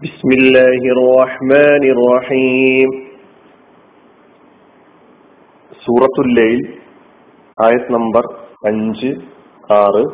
بسم الله الرحمن الرحيم സൂറത്തുൽ ലൈൽ ആയത് നമ്പർ അഞ്ച് ആറ്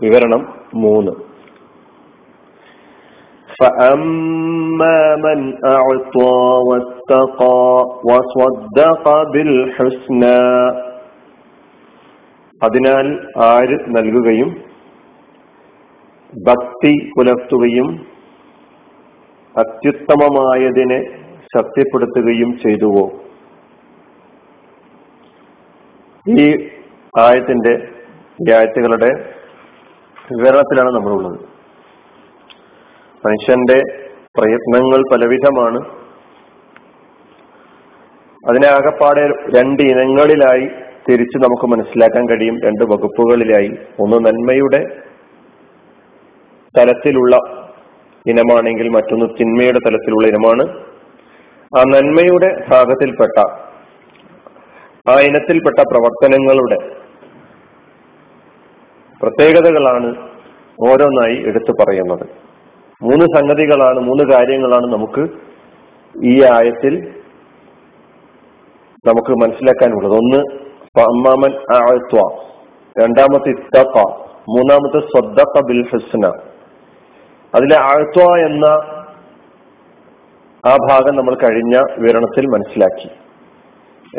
വിവരണം മൂന്ന് فأما من أعطى واتقى وصدق بالحسنى അതിനാൽ ആര് നൽകുകയും ഭക്തി പുലർത്തുകയും അത്യുത്തമമായതിനെ ശക്തിപ്പെടുത്തുകയും ചെയ്തുവോ? ഈ ആയത്തിന്റെ ഈ ആയത്തുകളുടെ വിവരണത്തിലാണ് നമ്മളുള്ളത്. മനുഷ്യന്റെ പ്രയത്നങ്ങൾ പലവിധമാണ്. അതിനെ ആകപ്പാടെ രണ്ട് ഇനങ്ങളിലായി തിരിച്ച് നമുക്ക് മനസ്സിലാക്കാൻ കഴിയും. രണ്ട് വകുപ്പുകളിലായി. ഒന്ന് നന്മയുടെ തലത്തിലുള്ള ഇനമാണെങ്കിൽ മറ്റൊന്ന് തിന്മയുടെ തലത്തിലുള്ള ഇനമാണ്. ആ നന്മയുടെ ഭാഗത്തിൽപ്പെട്ട ആ ഇനത്തിൽപ്പെട്ട പ്രവർത്തനങ്ങളുടെ പ്രത്യേകതകളാണ് ഓരോന്നായി എടുത്തു പറയുന്നത്. മൂന്ന് സംഗതികളാണ് മൂന്ന് കാര്യങ്ങളാണ് നമുക്ക് ഈ ആയത്തിൽ നമുക്ക് മനസ്സിലാക്കാനുള്ളത്. ഒന്ന് അമ്മാമൻ രണ്ടാമത്തെ ഇത്തക്ക മൂന്നാമത്തെ സ്വദ്ദപ്പ ബിൽ ഹുസ്ന അതിലെ ആഴ്ത്വ എന്ന ആ ഭാഗം നമ്മൾ കഴിഞ്ഞ വിവരണത്തിൽ മനസ്സിലാക്കി.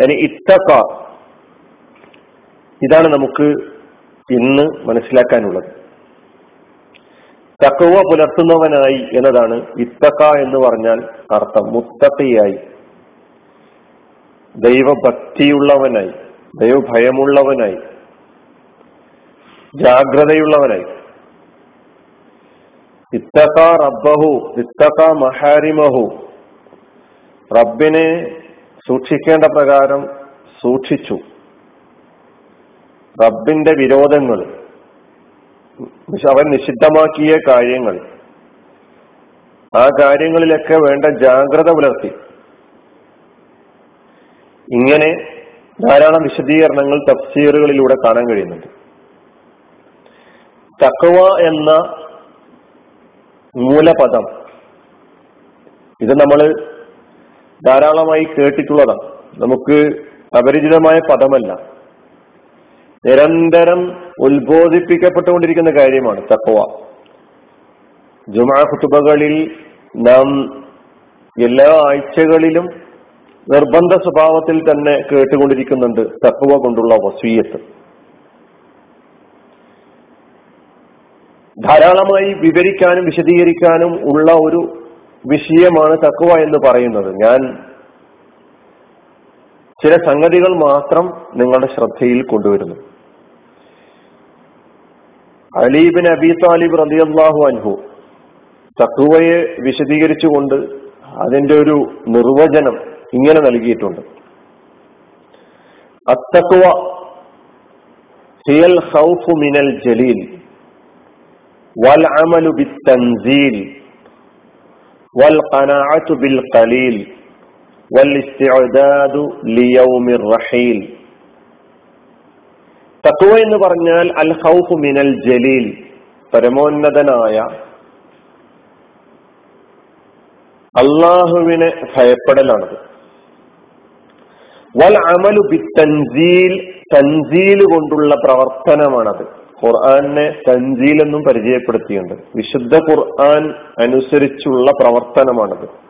ഇനി ഇത്തക്ക. ഇതാണ് നമുക്ക് ഇന്ന് മനസ്സിലാക്കാനുള്ളത്. തക്കവ പുലർത്തുന്നവനായി എന്നതാണ് ഇത്തക്ക എന്ന് പറഞ്ഞാൽ അർത്ഥം. മുത്തക്കയായി. ദൈവഭക്തിയുള്ളവനായി ദൈവഭയമുള്ളവനായി ജാഗ്രതയുള്ളവനായി. ഇത്തക്ക റബ്ബഹു ഇത്തക്ക മഹാരിമഹു. റബ്ബിനെ സൂക്ഷിക്കേണ്ട പ്രകാരം സൂക്ഷിച്ചു. റബ്ബിന്റെ വിരോധങ്ങൾ അവൻ നിഷിദ്ധമാക്കിയ കാര്യങ്ങൾ ആ കാര്യങ്ങളിലൊക്കെ വേണ്ട ജാഗ്രത പുലർത്തി. ഇങ്ങനെ ധാരാളം വിശദീകരണങ്ങൾ തഫ്സീറുകളിലൂടെ കാണാൻ കഴിയുന്നുണ്ട്. തക്കവ എന്ന മൂലപദം. ഇത് നമ്മൾ ധാരാളമായി കേട്ടിട്ടുള്ളതാണ്. നമുക്ക് അപരിചിതമായ പദമല്ല. നിരന്തരം ഉത്ബോധിപ്പിക്കപ്പെട്ടുകൊണ്ടിരിക്കുന്ന കാര്യമാണ് തക്കവ ജുമാ കുത്തുബകളിൽ നാം എല്ലാ ആഴ്ചകളിലും നിർബന്ധ സ്വഭാവത്തിൽ തന്നെ കേട്ടുകൊണ്ടിരിക്കുന്നുണ്ട് തക്കവ കൊണ്ടുള്ള വസീയത്ത്. ധാരാളമായി വിവരിക്കാനും വിശദീകരിക്കാനും ഉള്ള ഒരു വിഷയമാണ് തക്കുവ എന്ന് പറയുന്നത്. ഞാൻ ചില സംഗതികൾ മാത്രം നിങ്ങളുടെ ശ്രദ്ധയിൽ കൊണ്ടുവരുന്നു. അലീബിൻ അബി താലിബ് റബി അള്ളാഹു അൻഹു തക്കുവയെ വിശദീകരിച്ചുകൊണ്ട് അതിന്റെ ഒരു നിർവചനം ഇങ്ങനെ നൽകിയിട്ടുണ്ട്. അത്തക്കുവ ഹിയൽ ഹൗഫു മിനൽ ജലീൽ. വൽ അമലു ബി തൻസീൽ വൽ ഖനാഅത്തു ബിൽ ഖലീൽ വൽ എന്ന് പറഞ്ഞാൽ അൽ ഖൗഫ് മിനൽ ജലീൽ പരമോന്നതനായ അള്ളാഹുവിനെ ഭയപ്പെടലാണത്. വൽ അമലു ബി തൻസീൽ തൻസീൽ കൊണ്ടുള്ള പ്രവർത്തനമാണത്. ഖുർആാനെ എന്നും പരിചയപ്പെടുത്തിയുണ്ട് വിശുദ്ധ ഖുർആൻ അനുസരിച്ചുള്ള പ്രവർത്തനമാണത്.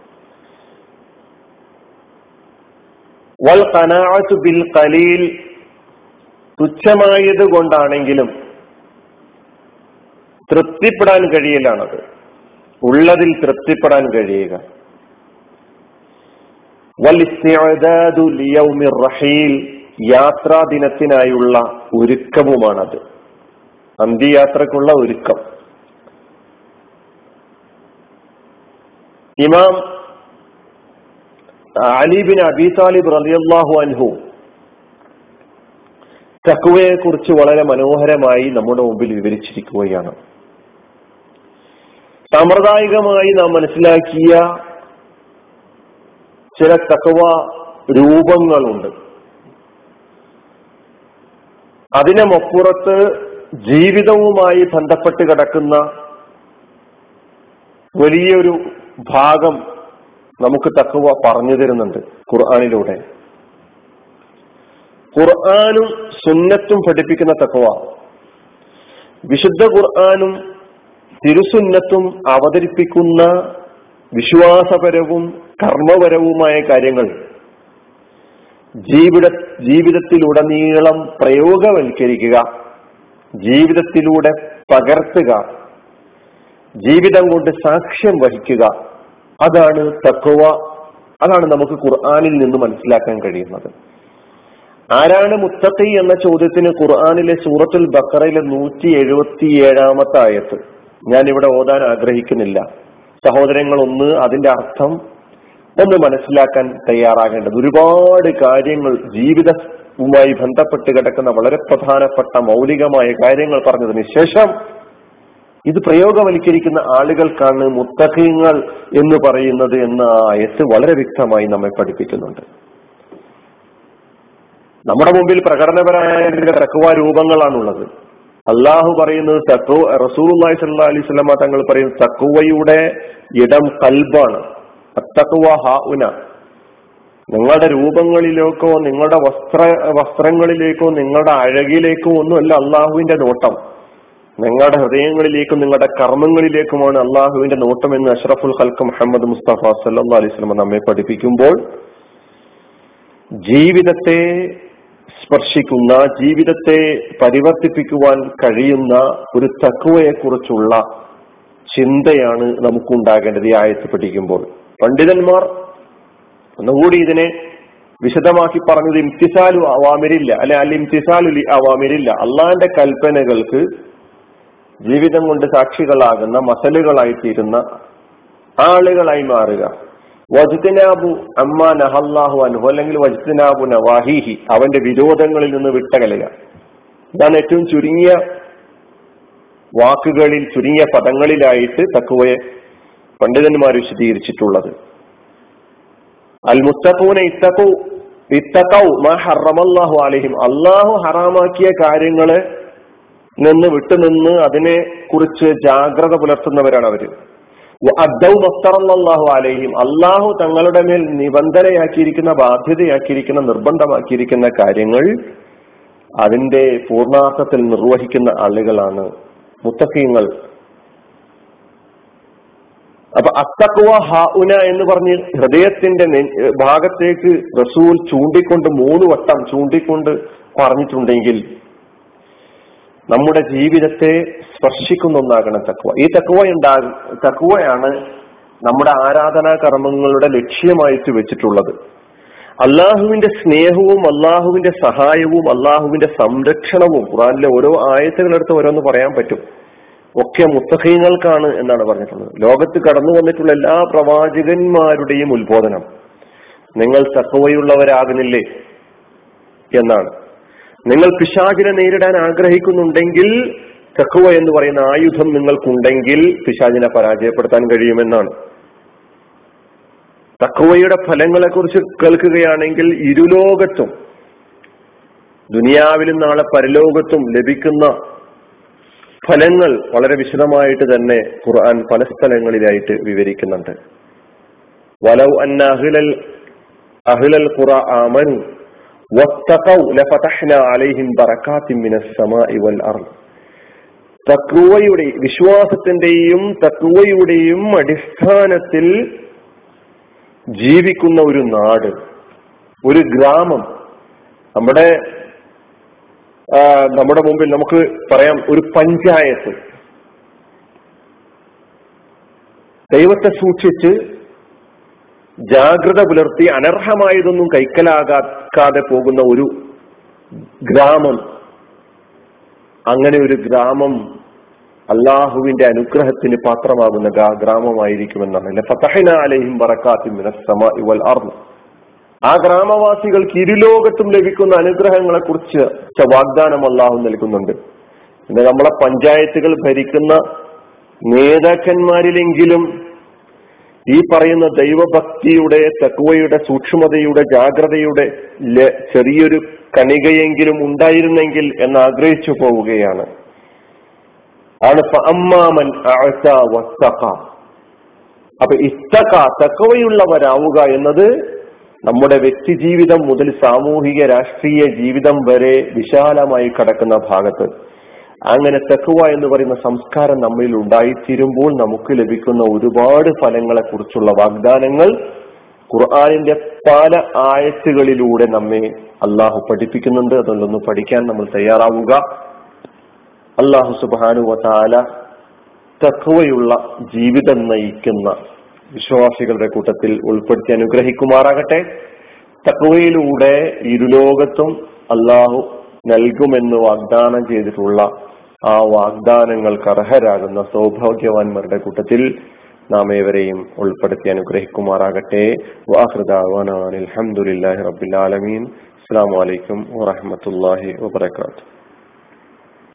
വൽ കനാഅത്ത് ബിൽ കലീൽ തുച്ഛമായത് കൊണ്ടാണെങ്കിലും തൃപ്തിപ്പെടാൻ കഴിയലാണത്. ഉള്ളതിൽ തൃപ്തിപ്പെടാൻ കഴിയുക. യാത്രാ ദിനത്തിനായുള്ള ഒരുക്കവുമാണത്. അന്ത്യയാത്രക്കുള്ള ഒരുക്കം. ഇമാം അലിബിൻ അബി താലിബ് റലിയല്ലാഹു അൻഹു തക്കുവയെ കുറിച്ച് വളരെ മനോഹരമായി നമ്മുടെ മുമ്പിൽ വിവരിച്ചിരിക്കുകയാണ്. സാമ്പ്രദായികമായി നാം മനസ്സിലാക്കിയ ചില തക്കവ രൂപങ്ങളുണ്ട്. അതിനുമപ്പുറത്ത് ജീവിതവുമായി ബന്ധപ്പെട്ട് കിടക്കുന്ന വലിയൊരു ഭാഗം നമുക്ക് തക്കുവ പറഞ്ഞു തരുന്നുണ്ട് ഖുർആാനിലൂടെ. ഖുർആാനും സുന്നത്തും പഠിപ്പിക്കുന്ന തക്കുവ വിശുദ്ധ ഖുർആാനും തിരുസുന്നത്തും അവതരിപ്പിക്കുന്ന വിശ്വാസപരവും കർമ്മപരവുമായ കാര്യങ്ങൾ ജീവിത ജീവിതത്തിലുടനീളം പ്രയോഗവൽക്കരിക്കുക. ജീവിതത്തിലൂടെ പകർത്തുക ജീവിതം കൊണ്ട് സാക്ഷ്യം വഹിക്കുക. അതാണ് തക്കുവ അതാണ് നമുക്ക് ഖുർആാനിൽ നിന്ന് മനസ്സിലാക്കാൻ കഴിയുന്നത്. ആരാണ് മുത്തഖി എന്ന ചോദ്യത്തിന് ഖുർആാനിലെ സൂറത്തുൽ ബക്കറയിലെ നൂറ്റി എഴുപത്തി ഏഴാമത്തെ ആയത്ത്. ഞാൻ ഇവിടെ ഓതാൻ ആഗ്രഹിക്കുന്നില്ല. സഹോദരങ്ങൾ ഒന്ന് അതിന്റെ അർത്ഥം ഒന്ന് മനസ്സിലാക്കാൻ തയ്യാറാകേണ്ടത്. ഒരുപാട് കാര്യങ്ങൾ ജീവിതവുമായി ബന്ധപ്പെട്ട് കിടക്കുന്ന വളരെ പ്രധാനപ്പെട്ട മൗലികമായ കാര്യങ്ങൾ പറഞ്ഞതിന് ശേഷം ഇത് പ്രയോഗവൽക്കരിക്കുന്ന ആളുകൾക്കാണ് മുത്തഖീങ്ങൾ എന്ന് പറയുന്നത് എന്ന ആയത്ത് വളരെ വ്യക്തമായി നമ്മെ പഠിപ്പിക്കുന്നുണ്ട്. നമ്മുടെ മുമ്പിൽ പ്രകടനപരമായ തക്കുവ രൂപങ്ങളാണുള്ളത്. അള്ളാഹു പറയുന്നത് തക്കു റസൂലി സല്ലാ അലൈഹി സ്വലമ തങ്ങൾ പറയുന്നത് തക്കുവയുടെ ഇടം കൽബാണ്. അത്തക്കുവ ഹാഉന. നിങ്ങളുടെ രൂപങ്ങളിലേക്കോ നിങ്ങളുടെ വസ്ത്ര വസ്ത്രങ്ങളിലേക്കോ നിങ്ങളുടെ അഴകിലേക്കോ ഒന്നുമല്ല അള്ളാഹുവിന്റെ നോട്ടം. നിങ്ങളുടെ ഹൃദയങ്ങളിലേക്കും നിങ്ങളുടെ കർമ്മങ്ങളിലേക്കുമാണ് അള്ളാഹുവിന്റെ നോട്ടം എന്ന് അഷ്റഫുൽ ഹൽക്ക് മുഹമ്മദ് മുസ്തഫ സല്ലാ അലൈഹി സ്വലമ നമ്മെ പഠിപ്പിക്കുമ്പോൾ ജീവിതത്തെ സ്പർശിക്കുന്ന ജീവിതത്തെ പരിവർത്തിപ്പിക്കുവാൻ കഴിയുന്ന ഒരു തക്കുവയെക്കുറിച്ചുള്ള ചിന്തയാണ് നമുക്കുണ്ടാകേണ്ടത് ഈ ആയത്ത് പഠിക്കുമ്പോൾ. പണ്ഡിതന്മാർ ഒന്നുകൂടി ഇതിനെ വിശദമാക്കി പറഞ്ഞത് ഇംതിസാലു അവാമിരില്ല അല്ലെ അല്ല ഇംതിസാലു അവാമിരില്ല. അള്ളാന്റെ കൽപ്പനകൾക്ക് ജീവിതം കൊണ്ട് സാക്ഷികളാകുന്ന മസലുകളായി തീരുന്ന ആളുകളായി മാറുക. വജുദിനാബു അമ്മ നഹല്ലാഹു അനുഹു അല്ലെങ്കിൽ വജുദിനാബു നവാഹിഹി അവന്റെ വിരോധങ്ങളിൽ നിന്ന് വിട്ടകലുക. ഇതാണ് ഏറ്റവും ചുരുങ്ങിയ വാക്കുകളിൽ ചുരുങ്ങിയ പദങ്ങളിലായിട്ട് തക്കുവയെ പണ്ഡിതന്മാർ വിശദീകരിച്ചിട്ടുള്ളത്. അൽ മുത്തഖൂന ഇത്തഖു ഇത്തഖൗ മാ ഹറമല്ലാഹു അലൈഹിം. അള്ളാഹു ഹറാമാക്കിയ കാര്യങ്ങളെ നിന്ന് വിട്ടുനിന്ന് അതിനെ കുറിച്ച് ജാഗ്രത പുലർത്തുന്നവരാണ് അവർ. അദ്ദൗ അലൈഹിം. അള്ളാഹു തങ്ങളുടെ മേൽ നിബന്ധനയാക്കിയിരിക്കുന്ന ബാധ്യതയാക്കിയിരിക്കുന്ന നിർബന്ധമാക്കിയിരിക്കുന്ന കാര്യങ്ങൾ അതിന്റെ പൂർണാർത്ഥത്തിൽ നിർവഹിക്കുന്ന ആളുകളാണ് മുത്തക്കീങ്ങൾ അപ്പൊ അത്തക്കുവ ഹാഉന എന്ന് പറഞ്ഞ് ഹൃദയത്തിന്റെ ഭാഗത്തേക്ക് റസൂൽ ചൂണ്ടിക്കൊണ്ട് മൂന്ന് വട്ടം ചൂണ്ടിക്കൊണ്ട് പറഞ്ഞിട്ടുണ്ടെങ്കിൽ നമ്മുടെ ജീവിതത്തെ സ്പർശിക്കുന്ന ഒന്നാകണം തക്കുവ ഈ തക്കുവ ഉണ്ടാ തക്കുവയാണ് നമ്മുടെ ആരാധനാ കർമ്മങ്ങളുടെ ലക്ഷ്യമായിട്ട് വെച്ചിട്ടുള്ളത്. അള്ളാഹുവിന്റെ സ്നേഹവും അള്ളാഹുവിന്റെ സഹായവും അള്ളാഹുവിന്റെ സംരക്ഷണവും ഖുറാനിലെ ഓരോ ആയത്തുകളെടുത്ത് ഓരോന്ന് പറയാൻ പറ്റും. ഒക്കെ മുത്തഹീങ്ങൾക്കാണ് എന്നാണ് പറഞ്ഞിട്ടുള്ളത്. ലോകത്ത് കടന്നു വന്നിട്ടുള്ള എല്ലാ പ്രവാചകന്മാരുടെയും ഉത്ബോധനം നിങ്ങൾ തക്കവയുള്ളവരാകുന്നില്ലേ എന്നാണ്. നിങ്ങൾ പിശാചിനെ നേരിടാൻ ആഗ്രഹിക്കുന്നുണ്ടെങ്കിൽ തക്കുവ എന്ന് പറയുന്ന ആയുധം നിങ്ങൾക്കുണ്ടെങ്കിൽ പിശാചിനെ പരാജയപ്പെടുത്താൻ കഴിയുമെന്നാണ്. തക്കുവയുടെ ഫലങ്ങളെ കുറിച്ച് കേൾക്കുകയാണെങ്കിൽ ഇരുലോകത്തും ദുനിയാവിലും നാളെ പരലോകത്തും ലഭിക്കുന്ന ഫലങ്ങൾ വളരെ വിശദമായിട്ട് തന്നെ ഖുർആൻ പല സ്ഥലങ്ങളിലായിട്ട് വിവരിക്കുന്നുണ്ട്. വലൗ അന്ന അഹിലൽ അഹിലൽ ഖുറ ആമനു തക്വയുടെ വിശ്വാസത്തിന്റെയും തക്വയുടെയും അടിസ്ഥാനത്തിൽ ജീവിക്കുന്ന ഒരു നാട് ഒരു ഗ്രാമം നമ്മുടെ നമ്മുടെ മുമ്പിൽ നമുക്ക് പറയാം ഒരു പഞ്ചായത്ത്. ദൈവത്തെ സൂക്ഷിച്ച് ജാഗ്രത പുലർത്തി അനർഹമായതൊന്നും കൈക്കലാകാതെ പോകുന്ന ഒരു ഗ്രാമം. അങ്ങനെ ഒരു ഗ്രാമം അള്ളാഹുവിന്റെ അനുഗ്രഹത്തിന് പാത്രമാകുന്ന ഗ്രാമമായിരിക്കുമെന്നാണ്. അല്ലെ ഫതഹന അലഹിം ഇവൽ ആ ഗ്രാമവാസികൾക്ക് ഇരുലോകത്തും ലഭിക്കുന്ന അനുഗ്രഹങ്ങളെ കുറിച്ച് വാഗ്ദാനം അള്ളാഹു നൽകുന്നുണ്ട്. പിന്നെ നമ്മളെ പഞ്ചായത്തുകൾ ഭരിക്കുന്ന നേതാക്കന്മാരിലെങ്കിലും ഈ പറയുന്ന ദൈവഭക്തിയുടെ തക്കുവയുടെ സൂക്ഷ്മതയുടെ ജാഗ്രതയുടെ ചെറിയൊരു കണികയെങ്കിലും ഉണ്ടായിരുന്നെങ്കിൽ എന്ന് ആഗ്രഹിച്ചു പോവുകയാണ്. ആണ് അമ്മാമൻ അപ്പൊ ഇത്തക്ക തക്കവയുള്ളവരാവുക എന്നത് നമ്മുടെ വ്യക്തി ജീവിതം മുതൽ സാമൂഹിക രാഷ്ട്രീയ ജീവിതം വരെ വിശാലമായി കടക്കുന്ന ഭാഗത്ത് അങ്ങനെ തെക്കുവ എന്ന് പറയുന്ന സംസ്കാരം നമ്മളിൽ ഉണ്ടായിത്തീരുമ്പോൾ നമുക്ക് ലഭിക്കുന്ന ഒരുപാട് ഫലങ്ങളെ കുറിച്ചുള്ള വാഗ്ദാനങ്ങൾ ഖുർആാനിന്റെ പല ആയത്തുകളിലൂടെ നമ്മെ അള്ളാഹു പഠിപ്പിക്കുന്നുണ്ട്. അതുകൊണ്ടൊന്ന് പഠിക്കാൻ നമ്മൾ തയ്യാറാവുക. അള്ളാഹു സുബാനുവല തക്കുവയുള്ള ജീവിതം നയിക്കുന്ന വിശ്വാസികളുടെ കൂട്ടത്തിൽ ഉൾപ്പെടുത്തി അനുഗ്രഹിക്കുമാറാകട്ടെ. തക്കുവയിലൂടെ ഇരുലോകത്തും അള്ളാഹു നൽകുമെന്ന് വാഗ്ദാനം ചെയ്തിട്ടുള്ള ആ വാഗ്ദാനങ്ങൾക്ക് അർഹരാകുന്ന സൗഭാഗ്യവാന്മാരുടെ കൂട്ടത്തിൽ നാം ഏവരെയും ഉൾപ്പെടുത്തി അനുഗ്രഹിക്കുമാറാകട്ടെ. വാഹൃദാവാനാൻ അലഹമുല്ലാഹി റബിൻ ആലമീൻ. അസ്സാം വലൈക്കും വാഹമത്തല്ലാഹി വാബർക്കാത്തു